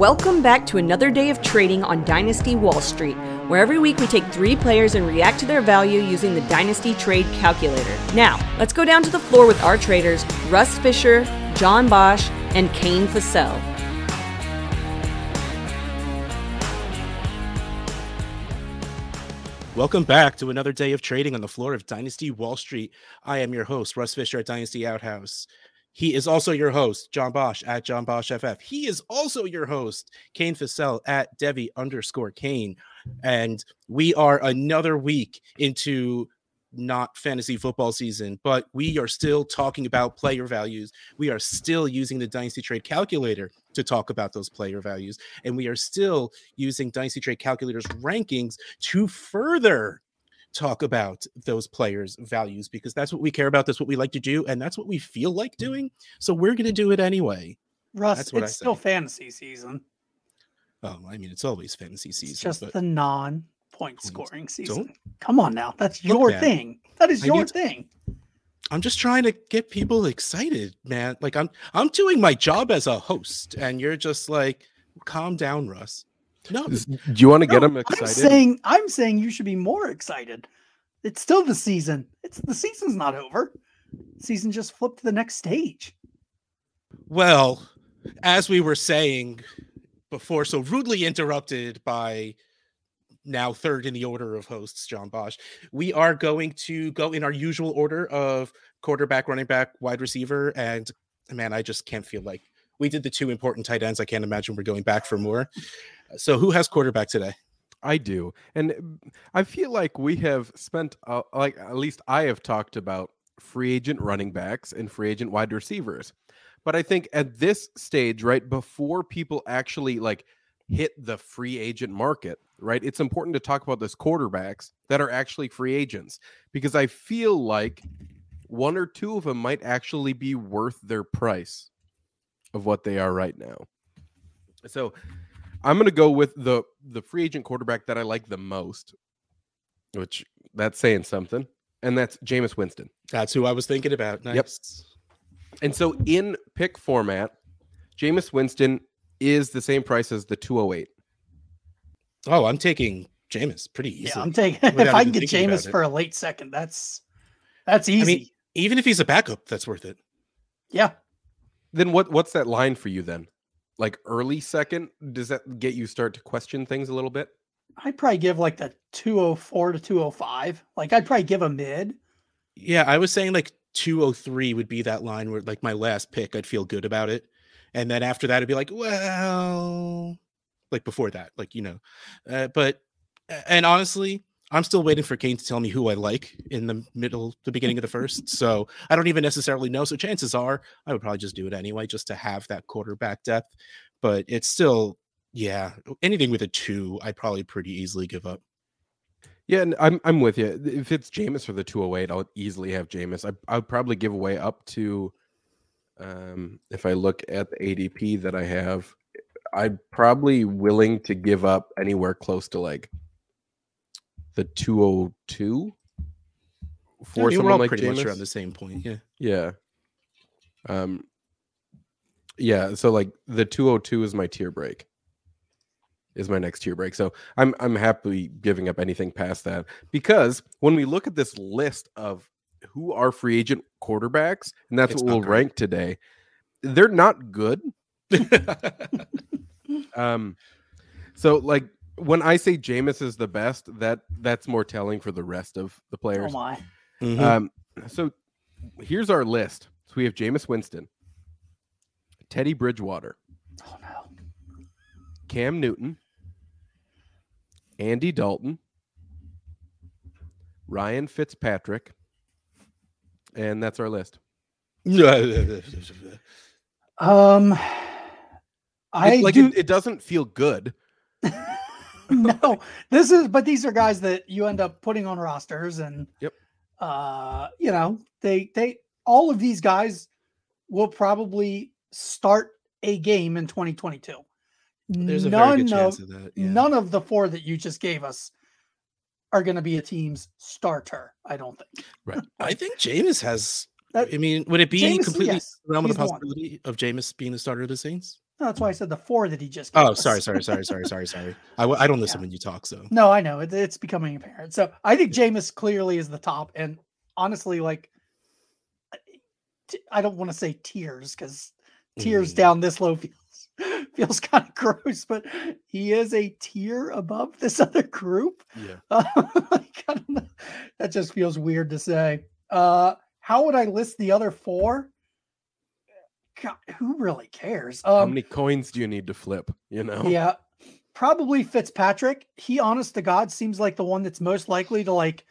Welcome back to another day of trading on Dynasty Wall Street, where every week we take three players and react to their value using the Dynasty Trade Calculator. Now, let's go down to the floor with our traders, Russ Fisher, John Bosch, and Kane Fassell. Welcome back to another day of trading on the floor of Dynasty Wall Street. I am your host, Russ Fisher at Dynasty Outhouse. He is also your host, John Bosch at John Bosch FF. He is also your host, Kane Fassell at Devi underscore Kane. And we are another week into not fantasy football season, but we are still talking about player values. We are still using the Dynasty Trade Calculator to talk about those player values. And we are still using Dynasty Trade Calculator's rankings to further talk about those players' values because that's what we care about. That's what we like to do, and that's what we feel like mm-hmm. doing. So we're going to do it anyway. Russ, That's what it's still fantasy season. Oh, I mean, it's always fantasy season. It's just the non point scoring season. Don't- Come on now. That's your thing. That is I your to- thing. I'm just trying to get people excited, man. Like I'm, I'm doing my job as a host, and you're just like, calm down, Russ. No, Do you want to get No, them excited? I'm saying I'm saying you should be more excited. It's still the season. It's the season's not over. Season just flipped to the next stage. Well, as we were saying before, so rudely interrupted by now third in the order of hosts, John Bosch, we are going to go in our usual order of quarterback, running back, wide receiver. And man, I just can't feel like we did the two important tight ends. I can't imagine we're going back for more. So, who has quarterback today? I do, and uh, I feel like we have spent, uh, like at least I have talked about free agent running backs and free agent wide receivers, but I think at this stage, right before people actually like hit the free agent market, right, it's important to talk about those quarterbacks that are actually free agents because I feel like one or two of them might actually be worth their price of what they are right now. So I'm going to go with the the free agent quarterback that I like the most, which that's saying something, and that's Jameis Winston. That's who I was thinking about. Yep. And so in pick format, Jameis Winston is the same price as the 208. Oh, I'm taking Jameis pretty easily. Yeah, I'm taking if I can get thinking Jameis for a late second, that's that's easy. mean, Even if he's a backup, that's worth it. yeah. Then what what's that line for you then? Like early second, does that get you start to question things a little bit? I'd probably give like the 204 to 205. Like I'd probably give a mid. Yeah, I was saying like 203 would be that line where like my last pick, I'd feel good about it. And then after that, it'd be like, well, like before that, like, you know. Uh, but, and honestly, I'm still waiting for Kane to tell me who I like in the middle, the beginning of the first. So I don't even necessarily know. So chances are I would probably just do it anyway, just to have that quarterback depth. But it's still, yeah, anything with a two, I'd probably pretty easily give up. Yeah, and I'm I'm with you. If it's Jameis for the 208, I'll easily have Jameis. I I'd probably give away up to um if I look at the ADP that I have, I'd probably willing to give up anywhere close to like the 202 Yeah, I for mean, we're someone like pretty much around the same point. Yeah. Yeah. Um yeah, so like the 202 is my tier break. Is my next tier break. So I'm I'm happy giving up anything past that because when we look at this list of who are free agent quarterbacks, and that's It's what we'll rank today, they're not good. Um so like when I say Jameis is the best, that that's more telling for the rest of the players. Oh players. my. Mhm. Um, so here's our list. So we have Jameis Winston, Teddy Bridgewater, Oh no. Cam Newton, Andy Dalton, Ryan Fitzpatrick, and that's our list. Um I It- like do it, it doesn't feel good. no. This is but these are guys that you end up putting on rosters and Yep. uh you know, they they all of these guys will probably start a game in 2022. There's a none very good chance of of that. Yeah. none of the four that you just gave us are going to be a team's starter. I don't think. Right. I think Jameis has. That- I mean, would it be Jameis, completely yes, realm of the he's one. possibility of Jameis being the starter of the Saints? No, that's why I said the four that he just. Oh, us. sorry, sorry, sorry, sorry, sorry, sorry. I, I don't listen Yeah. when you talk, so No, I know it, it's becoming apparent. So I think Jameis clearly is the top, and honestly, like, I don't want to say tiers because tiers Mm. down this low feels feels kind of gross, but he is a tier above this other group. Yeah. Uh, like, I don't know. That just feels weird to say. Uh, how would I list the other four? God, who really cares? How Um, many coins do you need to flip? You know? yeah, probably Fitzpatrick. He, honest to God, seems like the one that's most likely to like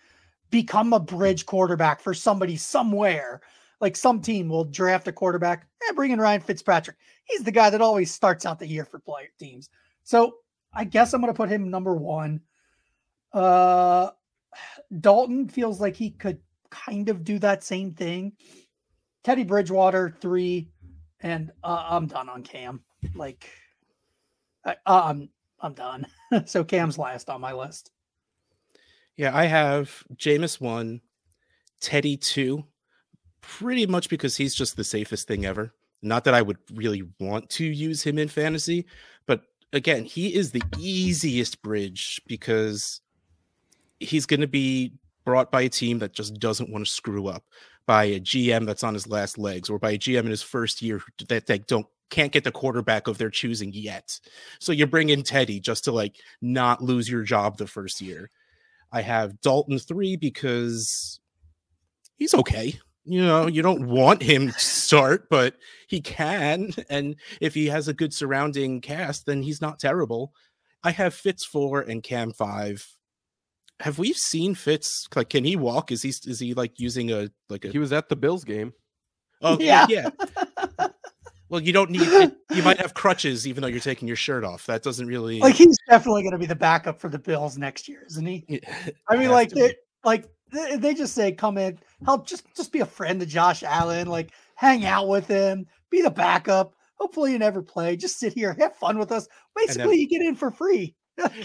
become a bridge quarterback for somebody somewhere. Like some team will draft a quarterback and bring in Ryan Fitzpatrick. He's the guy that always starts out the year for player teams. So I guess I'm going to put him number one. Uh, Dalton feels like he could kind of do that same thing. Teddy Bridgewater three, and uh, I'm done on Cam. Like, I, uh, I'm I'm done. so Cam's last on my list. yeah, I have Jameis one, Teddy two, pretty much because he's just the safest thing ever. Not that I would really want to use him in fantasy, but again, he is the easiest bridge because he's going to be brought by a team that just doesn't want to screw up, by a GM that's on his last legs, or by a GM in his first year that they don't can't get the quarterback of their choosing yet. So you bring in Teddy just to like not lose your job the first year. I have Dalton three because he's okay. You know, you don't want him to start, but he can. And if he has a good surrounding cast, then he's not terrible. I have Fitz four and Cam five. Have we seen Fitz? Like, can he walk? Is he is he like using a like a? He was at the Bills game. Oh Yeah. yeah. Well, you don't need. You might have crutches even though you're taking your shirt off. That doesn't really. Like he's definitely going to be the backup for the Bills next year, isn't he? I mean, like to be. they like they, they just say come in, help, just just be a friend to Josh Allen, like hang out with him, be the backup. Hopefully, you never play. Just sit here, have fun with us. Basically, you get in for free.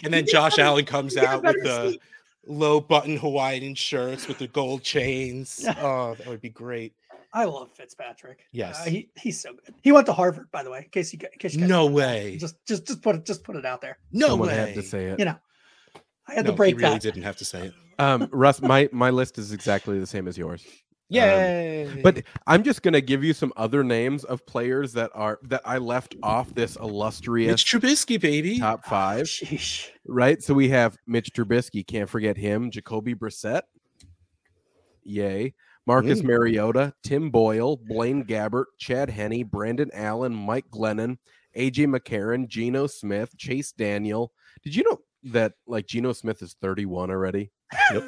and then Josh Allen comes you get a out with better the seat. Low button Hawaiian shirts with the gold chains. Oh, that would be great. I love Fitzpatrick. Uh, Yes. he, he's so good. He went to Harvard, by the way. In case you, in case you No didn't way. Just just just put it just put it out there. No Someone way. had to say it. You know, I had no, to break he really that. didn't have to say it. Um, Russ, my my list is exactly the same as yours. Yay! But I'm just gonna give you some other names of players that are that I left off this illustrious Mitch Trubisky, baby. top five. Sheesh. Right. So we have Mitch Trubisky. Can't forget him. Jacoby Brissett. Yay. Marcus Mm. Mariota, Tim Boyle, Blaine Gabbert, Chad Henne, Brandon Allen, Mike Glennon, AJ McCarron, Geno Smith, Chase Daniel. Did you know that like Geno Smith is 31 already? Yep.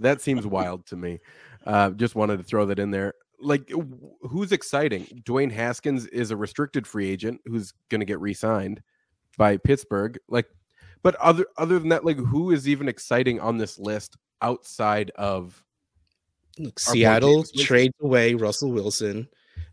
That seems wild to me. Uh, just wanted to throw that in there. Like, who's exciting? Dwayne Haskins is a restricted free agent who's going to get re-signed by Pittsburgh. Like, but other other than that, like, who is even exciting on this list outside of? Look, Seattle James trades away Russell Wilson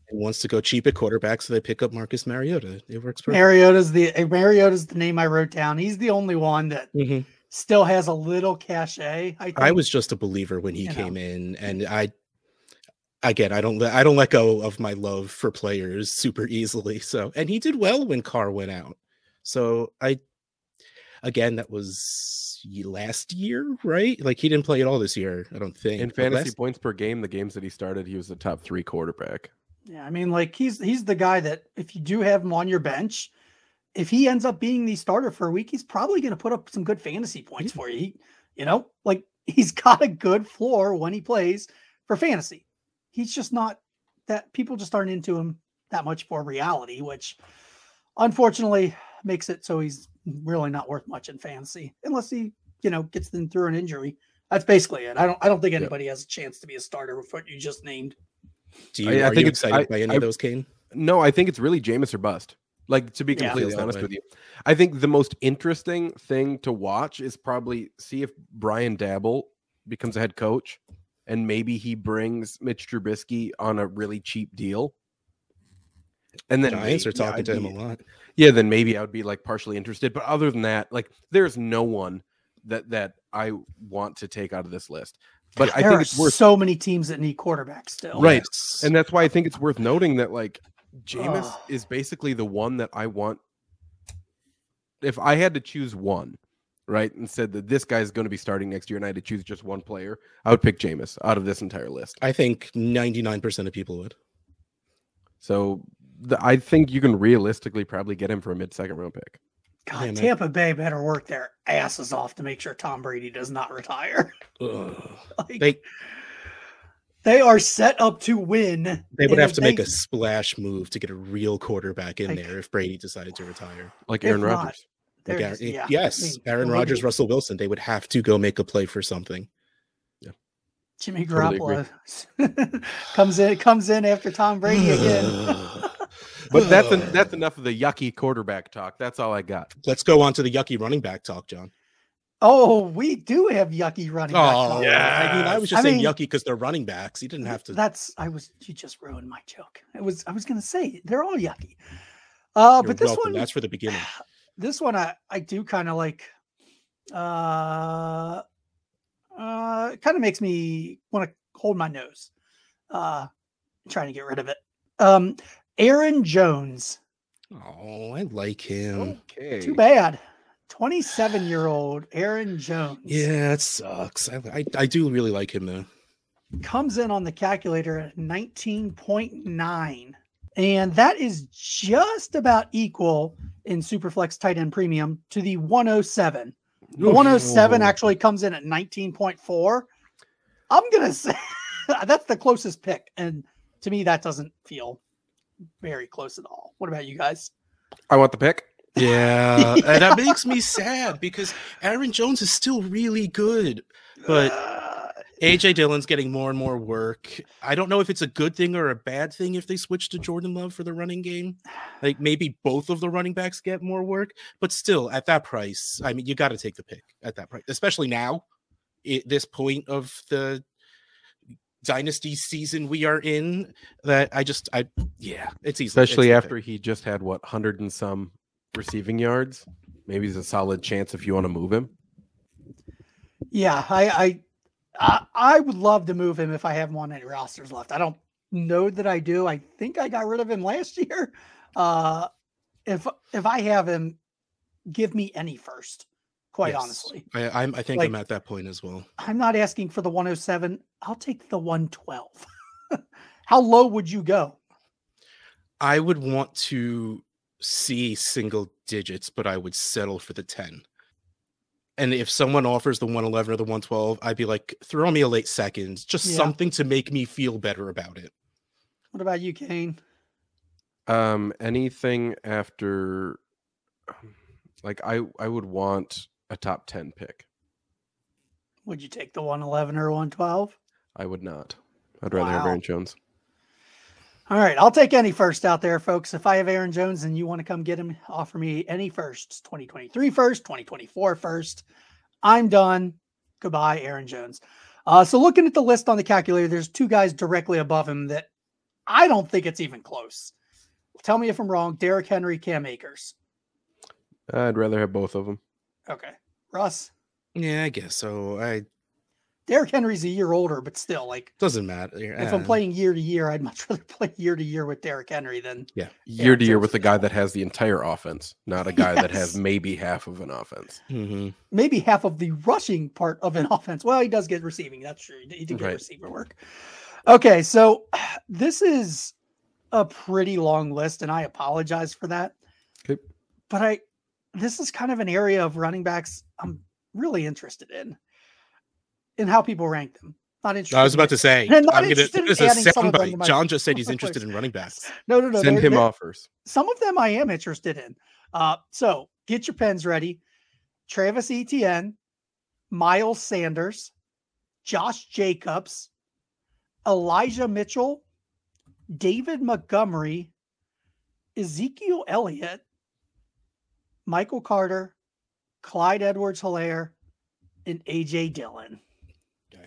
and wants to go cheap at quarterback, so they pick up Marcus Mariota. It works perfect. Mariota's the uh, Mariota's the name I wrote down. He's the only one that Mhm. Still has a little cachet. I, think. I was just a believer when he You know. came in, and I again I don't let I don't let go of my love for players super easily. So and he did well when Carr went out. So I again that was last year, right? Like he didn't play at all this year. I don't think. In fantasy last- points per game, the games that he started, he was the top three quarterback. Yeah, I mean, like he's he's the guy that if you do have him on your bench, if he ends up being the starter for a week, he's probably going to put up some good fantasy points for you. He, you know, like he's got a good floor when he plays for fantasy. He's just not that people just aren't into him that much for reality, which unfortunately makes it so he's really not worth much in fantasy unless he, you know, gets them through an injury. That's basically it. I don't I don't think Yep. anybody has a chance to be a starter with what you just named. do you, I- I are think you it's- excited I- by any I- of those, Kane? No, I think it's really Jameis or bust. Like to be completely Feels that honest with you, I think the most interesting thing to watch is probably see if Brian Daboll becomes a head coach, and maybe he brings Mitch Trubisky on a really cheap deal. And then Giants are maybe talking I'd to him a lot. Yeah, then maybe I would be like partially interested. But other than that, like there's no one that that I want to take out of this list. But I think are it's worth so many teams that need quarterbacks still. Right. Yes. and that's why I think it's worth noting that like Jameis Ugh. is basically the one that I want. If I had to choose one, right, and said that this guy is going to be starting next year, and I had to choose just one player, I would pick Jameis out of this entire list. I think 99% of people would. So the, I think you can realistically probably get him for a mid-second round pick. God, Yeah, man. Tampa Bay better work their asses off to make sure Tom Brady does not retire. Like, They they are set up to win. they would have if to make a splash move to get a real quarterback in Like- there if Brady decided to retire. Like Aaron not, Rodgers. they're Like just- Aaron- yeah, I yes, mean, Aaron look Rodgers. Russell Wilson, they would have to go make a play for something. Yeah. Jimmy Totally Garoppolo comes in comes in after Tom Brady again. But that's en- that's enough of the yucky quarterback talk. That's all I got. Let's go on to the yucky running back talk, John. Oh, we do have yucky running back. Oh, talk. yeah. I mean, I was just I saying mean- yucky because they're running backs. You didn't have to. That's I was you just ruined my joke. It was I was gonna say they're all yucky. Uh You're but this welcome. one That's for the beginning. this one I, I do kind of like uh uh kind of makes me want to hold my nose. Uh trying to get rid of it. Um Aaron Jones. Oh, I like him. Okay. Too bad. 27 year old Aaron Jones Yeah, it sucks. I, I I do really like him though. comes in on the calculator at 19.9. And that is just about equal in Superflex tight end premium to the 107. The 107 actually comes in at 19.4. I'm going to say that's the closest pick. And to me, that doesn't feel very close at all. What about you guys? I want the pick. Yeah, and that makes me sad because Aaron Jones is still really good, but Uh, AJ Dillon's getting more and more work. I don't know if it's a good thing or a bad thing if they switch to Jordan Love for the running game. Like maybe both of the running backs get more work, but still at that price, I mean, you got to take the pick at that price, especially now, at this point of the dynasty season we are in. That I just, I yeah, it's easy, Especially it's after he just had what hundred and some receiving yards. Maybe he's a solid chance if you want to move him. Yeah, I, I, I, I would love to move him if I have him on any rosters left. I don't know that I do. I think I got rid of him last year. Uh, if if I have him, give me any first. Quite Yes. honestly, I, I'm, I think Like- I'm at that point as well. I'm not asking for the 107. I'll take the 112. How low would you go? I would want to see single digits, but I would settle for the 10. And if someone offers the 111 or the 112, I'd be like, throw me a late second, just Yeah. something to make me feel better about it. What about you, Kane? Um, anything after, um, like I I would want a top ten pick. Would you take the 111 or 112? I would not. I'd rather have Aaron Jones. All right, I'll take any first out there, folks. If I have Aaron Jones and you want to come get him, offer me any first 2023 first, 2024 first. I'm done. Goodbye, Aaron Jones. Uh, so, looking at the list on the calculator, there's two guys directly above him that I don't think it's even close. Tell me if I'm wrong. Derrick Henry, Cam Akers. I'd rather have both of them. Okay. Russ, Yeah, I guess so. I Derrick Henry's a year older, but still, like, doesn't matter. if I'm playing year to year, I'd much rather play year to year with Derrick Henry than yeah, Year to year with the for guy that has the entire offense, not a guy that has maybe half of an offense. mhm. maybe half of the rushing part of an offense. Well, he does get receiving. That's true. He did get Right. receiver work. Okay, so this is a pretty long list, and I apologize for that. Okay. But I, this is kind of an area of running backs I'm really interested in, in how people rank them. Not interested. I was about to say, not I'm gonna, interested in this is a adding some of them to soundbite. John just said he's interested in running backs. No, no, no. Send they're- him they're- offers. some of them I am interested in. Uh, so get your pens ready. Travis Etienne, Miles Sanders, Josh Jacobs, Elijah Mitchell, David Montgomery, Ezekiel Elliott, Michael Carter, Clyde Edwards Helaire, and AJ Dillon.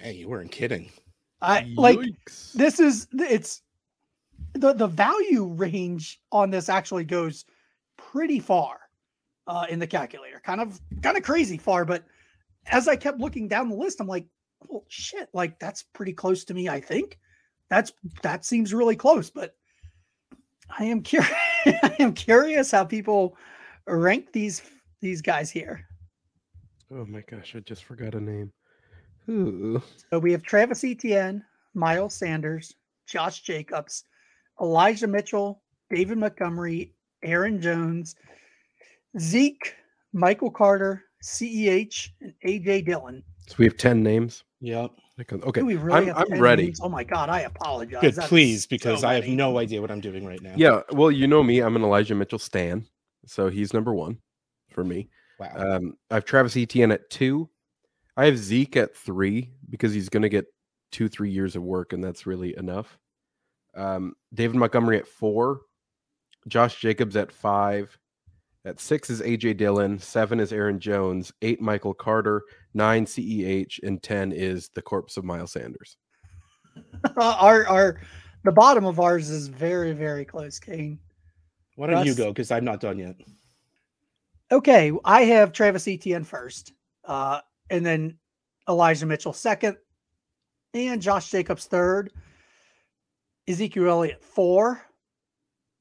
Hey, you weren't kidding. I like Yikes. this is it's the the value range on this actually goes pretty far uh in the calculator kind of kind of crazy far but as i kept looking down the list i'm like well shit like that's pretty close to me i think that's that seems really close but I am curious. I am curious how people rank these these guys here. Oh my gosh, I just forgot a name. Ooh. So we have Travis Etienne, Miles Sanders, Josh Jacobs, Elijah Mitchell, David Montgomery, Aaron Jones, Zeke, Michael Carter, CEH, and AJ Dillon. So we have 10 names. Yep. Okay. We really I'm, I'm ready. names? Oh my god, I apologize. Good, please, because so I have no idea what I'm doing right now. Yeah. Well, you know me. I'm an Elijah Mitchell stan. So he's number one for me. Wow. Um, I have Travis Etienne at two. I have Zeke at three because he's going to get two, three years of work, and that's really enough. Um, David Montgomery at four. Josh Jacobs at five. At six is AJ Dillon. Seven is Aaron Jones. Eight, Michael Carter. Nine, CEH. And 10 is the corpse of Miles Sanders. our our the bottom of ours is very very close, Kane. Why don't you Russ- go? Because I'm not done yet. Okay, I have Travis Etienne first, uh, and then Elijah Mitchell second, and Josh Jacobs third. Ezekiel Elliott four,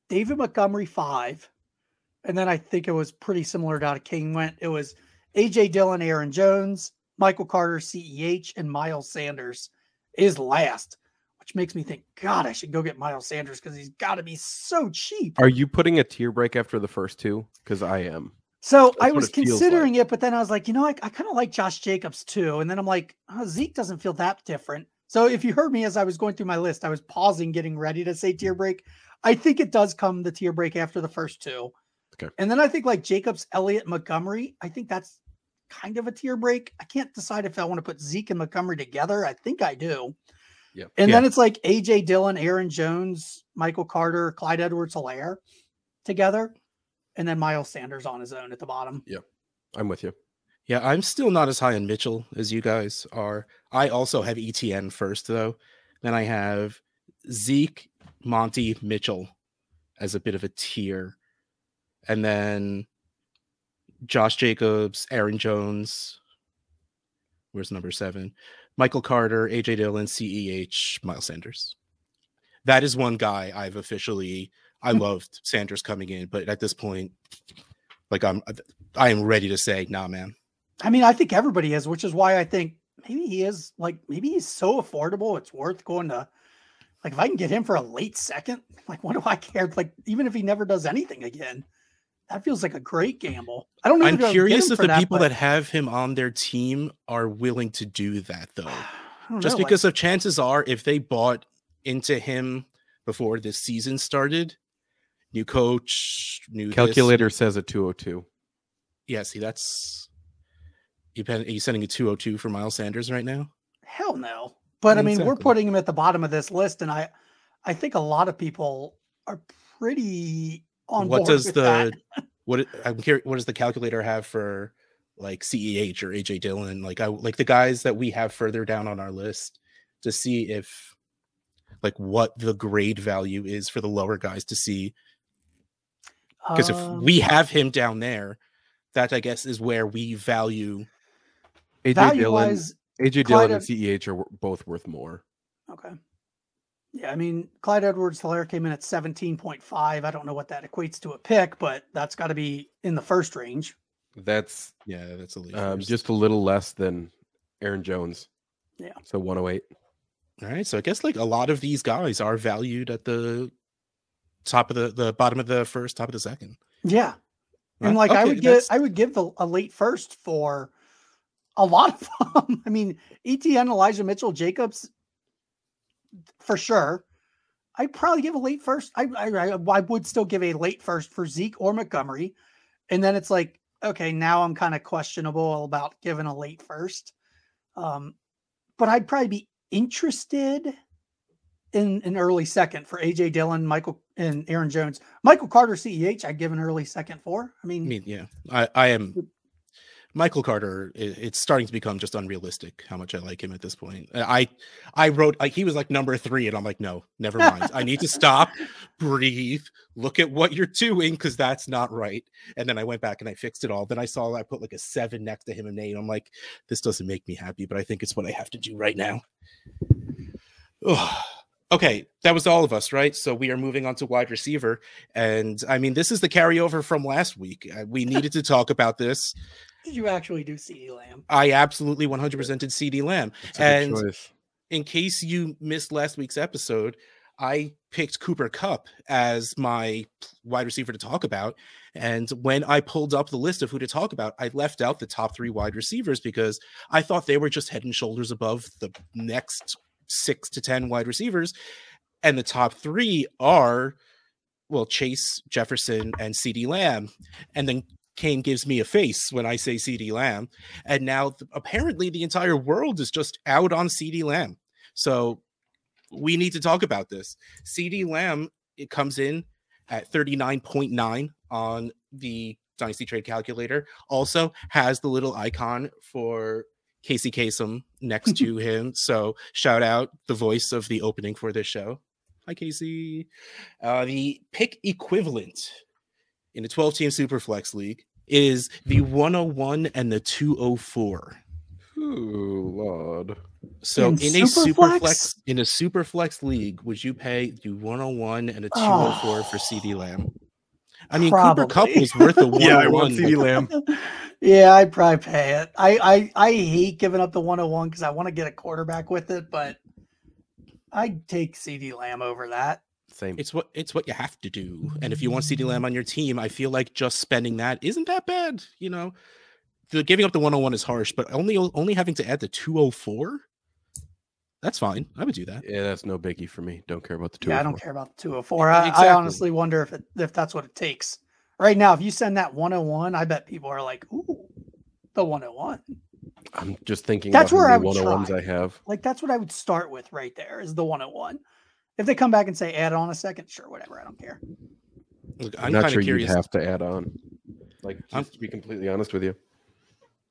David Montgomery five, and then I think it was pretty similar to how King went. It was AJ Dillon, Aaron Jones, Michael Carter, CEH, and Miles Sanders is last, which makes me think, God, I should go get Miles Sanders because he's got to be so cheap. Are you putting a tier break after the first two? Because I am. So That's I was it feels considering it, but then I was like, you know, I, I kind of like Josh Jacobs too. And then I'm like, oh, Zeke doesn't feel that different. So if you heard me as I was going through my list, I was pausing, getting ready to say tier mm-hmm. break. I think it does come the tier break after the first two. Okay. And then I think like Jacobs, Elliott, Montgomery, I think that's kind of a tier break. I can't decide if I want to put Zeke and Montgomery together. I think I do. Yeah. And Yeah. then it's like AJ Dillon, Aaron Jones, Michael Carter, Clyde Edwards Helaire together. And then Miles Sanders on his own at the bottom. Yeah, I'm with you. Yeah, I'm still not as high on Mitchell as you guys are. I also have ETN first, though. Then I have Zeke, Monty, Mitchell as a bit of a tier. And then Josh Jacobs, Aaron Jones. Where's number seven? Michael Carter, AJ Dillon, CEH, Miles Sanders. That is one guy I've officially. I loved Sanders coming in, but at this point, like I'm, I am ready to say, nah, man. I mean, I think everybody is, which is why I think maybe he is like maybe he's so affordable, it's worth going to like if I can get him for a late second, like what do I care? Like even if he never does anything again, that feels like a great gamble. I don't. I'm curious if the people but that have him on their team are willing to do that, though. Just know, like- because of chances are, if they bought into him before this season started, new coach, new this- Calculator says a 202. yeah, see, that's you. pen- Are you sending a 202 for Miles Sanders right now? hell no. But I mean, we're putting him at the bottom of this list, and I, I think a lot of people are pretty on what board does with the that. what I'm curious? What does the calculator have for like CEH or AJ Dillon? Like I like the guys that we have further down on our list to see if like what the grade value is for the lower guys to see because if Um, we have him down there, that I guess is where we value. AJ value Dillon, wise, AJ Clyde Dillon and Ed- CEH are both worth more. Okay. Yeah, I mean, Clyde Edwards Helaire came in at 17.5. I don't know what that equates to a pick, but that's got to be in the first range. That's Yeah, that's a lead um, just a little less than Aaron Jones. Yeah. So 108. all right. So I guess like a lot of these guys are valued at the top of the the bottom of the first, top of the second. Yeah. And Right, like I okay, would get I would give the, a late first for a lot of them. I mean, ETN, Elijah Mitchell, Jacobs for sure. I'd probably give a late first. I, I I I would still give a late first for Zeke or Montgomery. And then it's like, okay, now I'm kind of questionable about giving a late first. Um, but I'd probably be interested in an early second for AJ Dillon, Michael, and Aaron Jones. Michael Carter, CEH, I'd give an early second for. I mean, I mean, yeah, I, I am Michael Carter. i- it's starting to become just unrealistic how much I like him at this point. I I wrote like he was like number three, and I'm like, no, never mind. I need to stop, breathe, look at what you're doing because that's not right. And then I went back and I fixed it all. Then I saw I put like a seven next to him and eight. I'm like, this doesn't make me happy, but I think it's what I have to do right now. Ugh. Okay, that was all of us, right? So we are moving on to wide receiver, and I mean, this is the carryover from last week. Uh, we needed to talk about this. Did you actually do CeeDee Lamb? I absolutely 100% did CeeDee Lamb, That's a good and in case you missed last week's episode, I picked Cooper Kupp as my wide receiver to talk about. And when I pulled up the list of who to talk about, I left out the top three wide receivers because I thought they were just head and shoulders above the next six to 10 wide receivers. And the top three are, well, Chase, Jefferson, and CeeDee Lamb. And then Kane gives me a face when I say CeeDee Lamb. And now th- apparently the entire world is just out on CeeDee Lamb. So we need to talk about this. CeeDee Lamb, it comes in at 39.9 on the Dynasty Trade Calculator. Also has the little icon for Casey Kasem next to him. So shout out the voice of the opening for this show. Hi, Casey. Uh, the pick equivalent in a 12 team Superflex league is the 101 and the 204. Ooh, Lord. So In in, a super Superflex? flex in a super flex league, would you pay the 101 and a 204 for Oh. CeeDee Lamb? I mean, Cooper Kupp Probably. was worth a 101. Yeah, I want CeeDee Lamb. yeah, I'd probably pay it. I I, I hate giving up the 101 because I want to get a quarterback with it, but I'd take CeeDee Lamb over that. Same. It's what it's what you have to do. And if you want CeeDee Lamb on your team, I feel like just spending that isn't that bad. You know, the giving up the 101 is harsh, but only only having to add the 204, that's fine. I would do that. Yeah, that's no biggie for me. Don't care about the two. Yeah, I don't care about the 204. I, I honestly wonder if it if that's what it takes. Right now, if you send that 101, I bet people are like, ooh, the 101. I'm just thinking That's where how I many would 101s try. Oh I have. Like that's what I would start with right there is the 101. If they come back and say add on a second, sure, whatever, I don't care. Look, I'm, I'm, not sure curious. you'd have to add on. Like, just I'm- to be completely honest with you.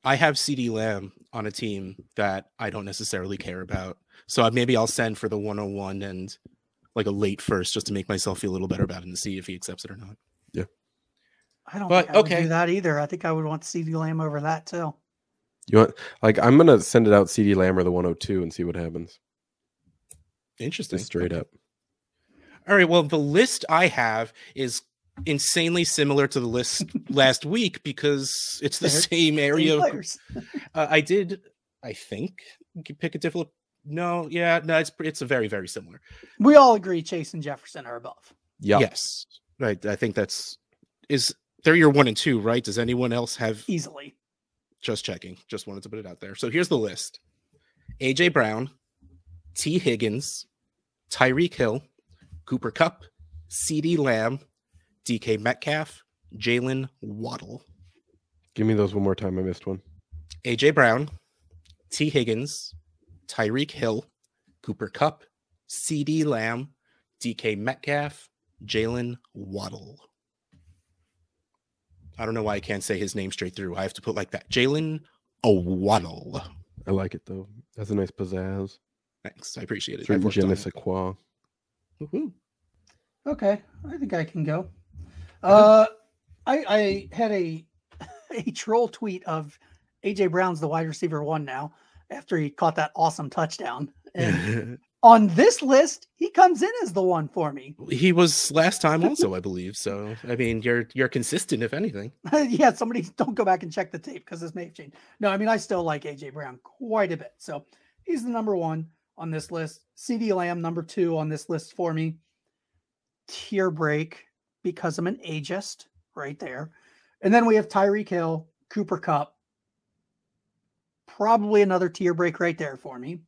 I have CeeDee Lamb on a team that I don't necessarily care about. So I- maybe I'll send for the 101 and like a late first just to make myself feel a little better about it and see if he accepts it or not. I don't But, think I would okay. do that either. I think I would want CeeDee Lamb over that too. You want like I'm gonna send it out CeeDee Lamb or the 102 and see what happens. Interesting. Just straight Okay. up. All right. Well, the list I have is insanely similar to the list last week because it's the They're same area. Of- players. Uh, I did, I think, you could pick a different. No, yeah, no, it's it's a very very similar. We all agree Chase and Jefferson are above. Yeah. Yes, right. I think that's is they're your one and two, right? Does anyone else have Easily. just checking? Just wanted to put it out there. So here's the list: AJ Brown, Tee Higgins, Tyreek Hill, Cooper Kupp, CeeDee Lamb, DK Metcalf, Jalen Waddle, Give me those one more time. I missed one. AJ Brown, Tee Higgins, Tyreek Hill, Cooper Kupp, CeeDee Lamb, DK Metcalf, Jalen Waddle. I don't know why I can't say his name straight through. I have to put like that. Jalen Waddle. I like it though. That's a nice pizzazz. Thanks. I appreciate it. Certain I've worked je on ne it. sais quoi. Woohoo. Okay. I think I can go. Uh I I had a a troll tweet of AJ Brown's the wide receiver one now after he caught that awesome touchdown. And on this list, he comes in as the one for me. he was last time also, I believe. So I mean, you're you're consistent, if anything. yeah, somebody don't go back and check the tape because this may have changed. No, I mean I still like AJ Brown quite a bit. So he's the number one on this list. CeeDee Lamb number two on this list for me. Tier break because I'm an ageist right there. And then we have Tyreek Hill, Cooper Kupp. Probably another tier break right there for me.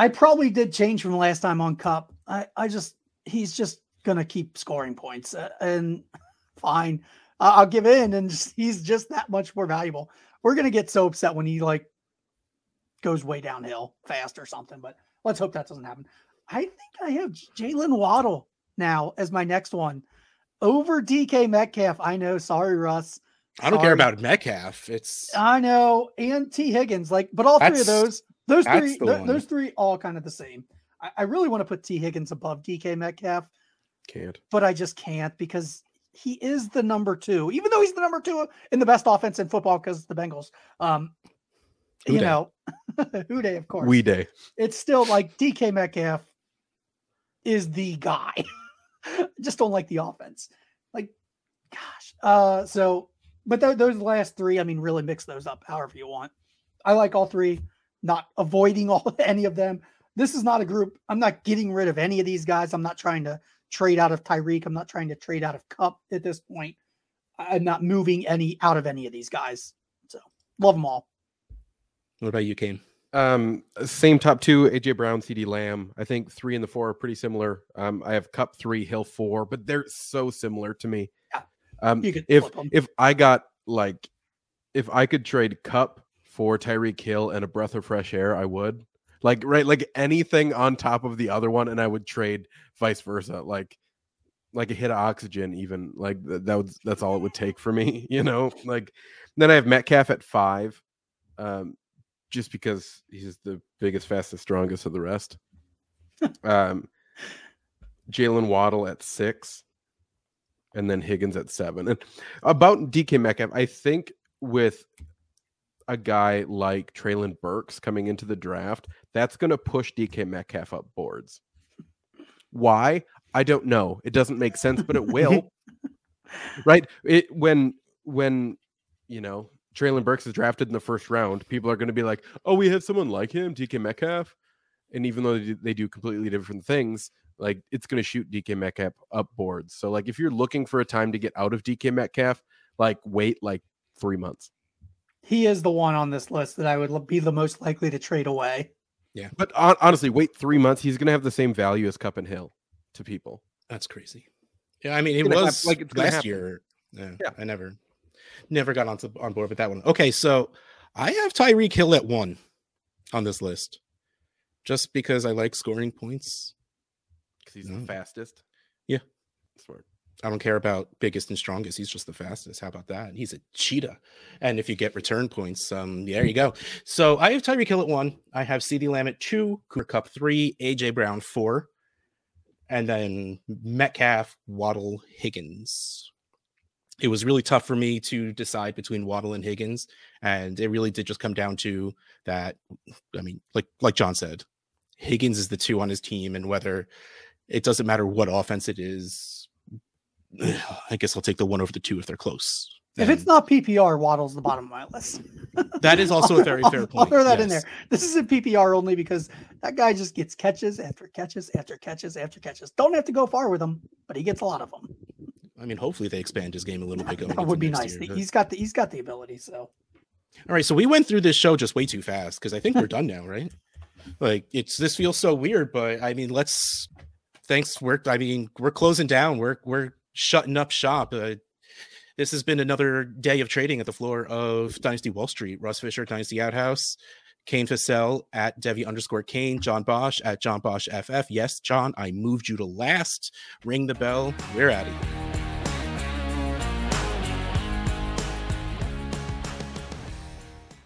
I probably did change from last time on Kupp. I, I just he's just gonna keep scoring points uh, and fine. I- I'll give in, and just- he's just that much more valuable. We're gonna get so upset when he like goes way downhill fast or something, but let's hope that doesn't happen. I think I have Jalen Waddle now as my next one over DK Metcalf. I know, sorry, Russ. I don't care about Metcalf. It's I know, and T Higgins, like, but all three of those, those that's three, th- those three, all kind of the same. I, I really want to put Tee Higgins above DK Metcalf, Can't. but I just can't because he is the number two, even though he's the number two in the best offense in football because the Bengals. Um, you know, Who Dey, of course. We day. It's still like DK Metcalf is the guy. Just don't like the offense. Like, gosh. Uh, so, but th- those last three, I mean, really mix those up however you want. I like all three, not avoiding all any of them. This is not a group. I'm not getting rid of any of these guys. I'm not trying to trade out of Tyreek. I'm not trying to trade out of Kupp at this point. I'm not moving any out of any of these guys. So love them all. What about you, Kane? Um, same top two, AJ Brown, CeeDee Lamb. I think three and the four are pretty similar. Um, I have Kupp three, Hill four, but they're so similar to me. Yeah. Um, You if if I got like, if I could trade Kupp for Tyreek Hill and a breath of fresh air, I would. Like right, like anything on top of the other one, and I would trade vice versa. Like, like a hit of oxygen, even like th- that would that's all it would take for me. You know, like then I have Metcalf at five, um, just because he's the biggest, fastest, strongest of the rest. um, Jalen Waddle at six, and then Higgins at seven. And about DK Metcalf, I think with a guy like Treylon Burks coming into the draft, that's going to push DK Metcalf up boards. Why? I don't know. It doesn't make sense, but it will. right? It when when you know Treylon Burks is drafted in the first round, people are going to be like, "Oh, we have someone like him, DK Metcalf," and even though they do, they do completely different things, like it's going to shoot DK Metcalf up boards. So, like, if you're looking for a time to get out of DK Metcalf, like wait like three months. He is the one on this list that I would be the most likely to trade away. Yeah, but hon- honestly, wait three months. He's going to have the same value as Kupp and Hill to people. That's crazy. Yeah, I mean, it was like, like it's last happen. year. Yeah, Yeah. I never, never got onto on board with that one. Okay, so I have Tyreek Hill at one on this list, just because I like scoring points. Because he's No. the mm. fastest. Yeah. Smart. I don't care about biggest and strongest. He's just the fastest. How about that? And he's a cheetah. And if you get return points, um, there you go. So I have Tyreek Hill at one. I have CeeDee Lamb at two, Cooper Kupp three, AJ Brown four, and then Metcalf, Waddle, Higgins. It was really tough for me to decide between Waddle and Higgins, and it really did just come down to that. I mean, like like John said, Higgins is the two on his team, and whether it doesn't matter what offense it is. I guess I'll take the one over the two if they're close. If it's not PPR, Waddle's the bottom of my list. that is also a very fair I'll throw that in there. This is a PPR only because that guy just gets catches after catches after catches after catches. Don't have to go far with him, but he gets a lot of them. I mean, hopefully they expand his game a little bit. Going That would be nice. year, but- He's got the he's got the ability. So All right, so we went through this show just way too fast because I think we're done now, right? Like it's this feels so weird, but I mean, let's thanks. We're I mean, we're closing down. We're we're shutting up shop. Uh, this has been another day of trading at the floor of Dynasty Wall Street. Russ Fisher, Dynasty Outhouse, Kane Fassell at Devi underscore Kane, John Bosch at John Bosch FF. Yes, John, I moved you to last. Ring the bell. We're out of here.